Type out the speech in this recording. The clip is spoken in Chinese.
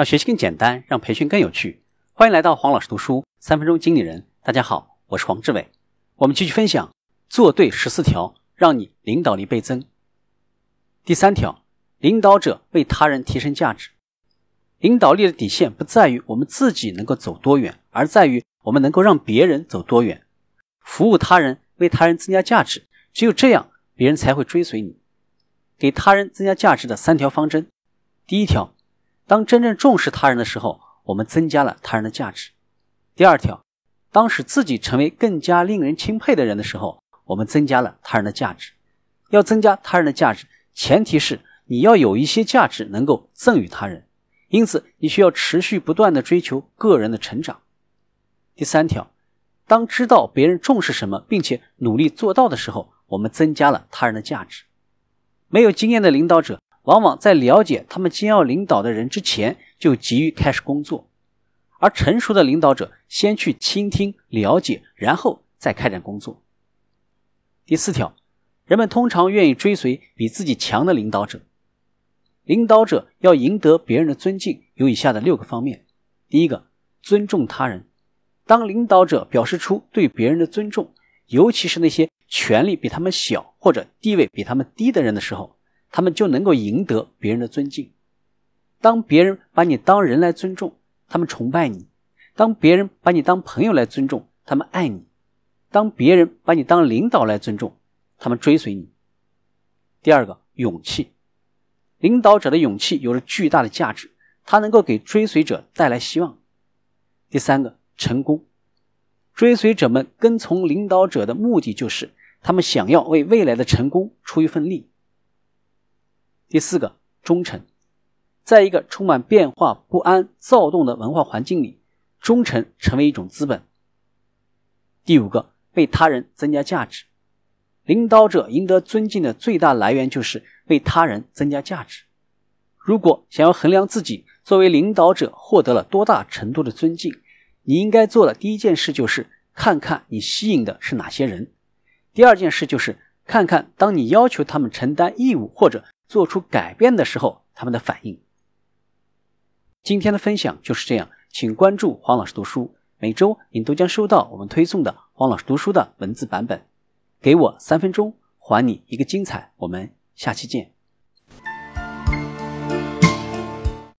让学习更简单，让培训更有趣。欢迎来到黄老师读书三分钟经理人。大家好，我是黄志伟。我们继续分享做对十四条，让你领导力倍增。第三条，领导者为他人提升价值。领导力的底线不在于我们自己能够走多远，而在于我们能够让别人走多远。服务他人，为他人增加价值，只有这样，别人才会追随你。给他人增加价值的三条方针：第一条，当真正重视他人的时候，我们增加了他人的价值；第二条，当使自己成为更加令人钦佩的人的时候，我们增加了他人的价值。要增加他人的价值，前提是你要有一些价值能够赠予他人，因此你需要持续不断的追求个人的成长。第三条，当知道别人重视什么，并且努力做到的时候，我们增加了他人的价值。没有经验的领导者，往往在了解他们将要领导的人之前，就急于开始工作；而成熟的领导者，先去倾听、了解，然后再开展工作。第四条，人们通常愿意追随比自己强的领导者。领导者要赢得别人的尊敬，有以下的六个方面：第一个，尊重他人。当领导者表示出对别人的尊重，尤其是那些。权力比他们小或者地位比他们低的人的时候，他们就能够赢得别人的尊敬。当别人把你当人来尊重，他们崇拜你；当别人把你当朋友来尊重，他们爱你；当别人把你当领导来尊重，他们追随你。第二个，勇气。领导者的勇气有着巨大的价值，它能够给追随者带来希望。第三个，成功。追随者们跟从领导者的目的就是。他们想要为未来的成功出一份力。第四个，忠诚，在一个充满变化、不安、躁动的文化环境里，忠诚成为一种资本。第五个，为他人增加价值，领导者赢得尊敬的最大来源就是为他人增加价值。如果想要衡量自己作为领导者获得了多大程度的尊敬，你应该做的第一件事就是看看你吸引的是哪些人。第二件事就是看看，当你要求他们承担义务或者做出改变的时候，他们的反应。今天的分享就是这样，请关注黄老师读书，每周您都将收到我们推送的黄老师读书的文字版本。给我三分钟，还你一个精彩。我们下期见。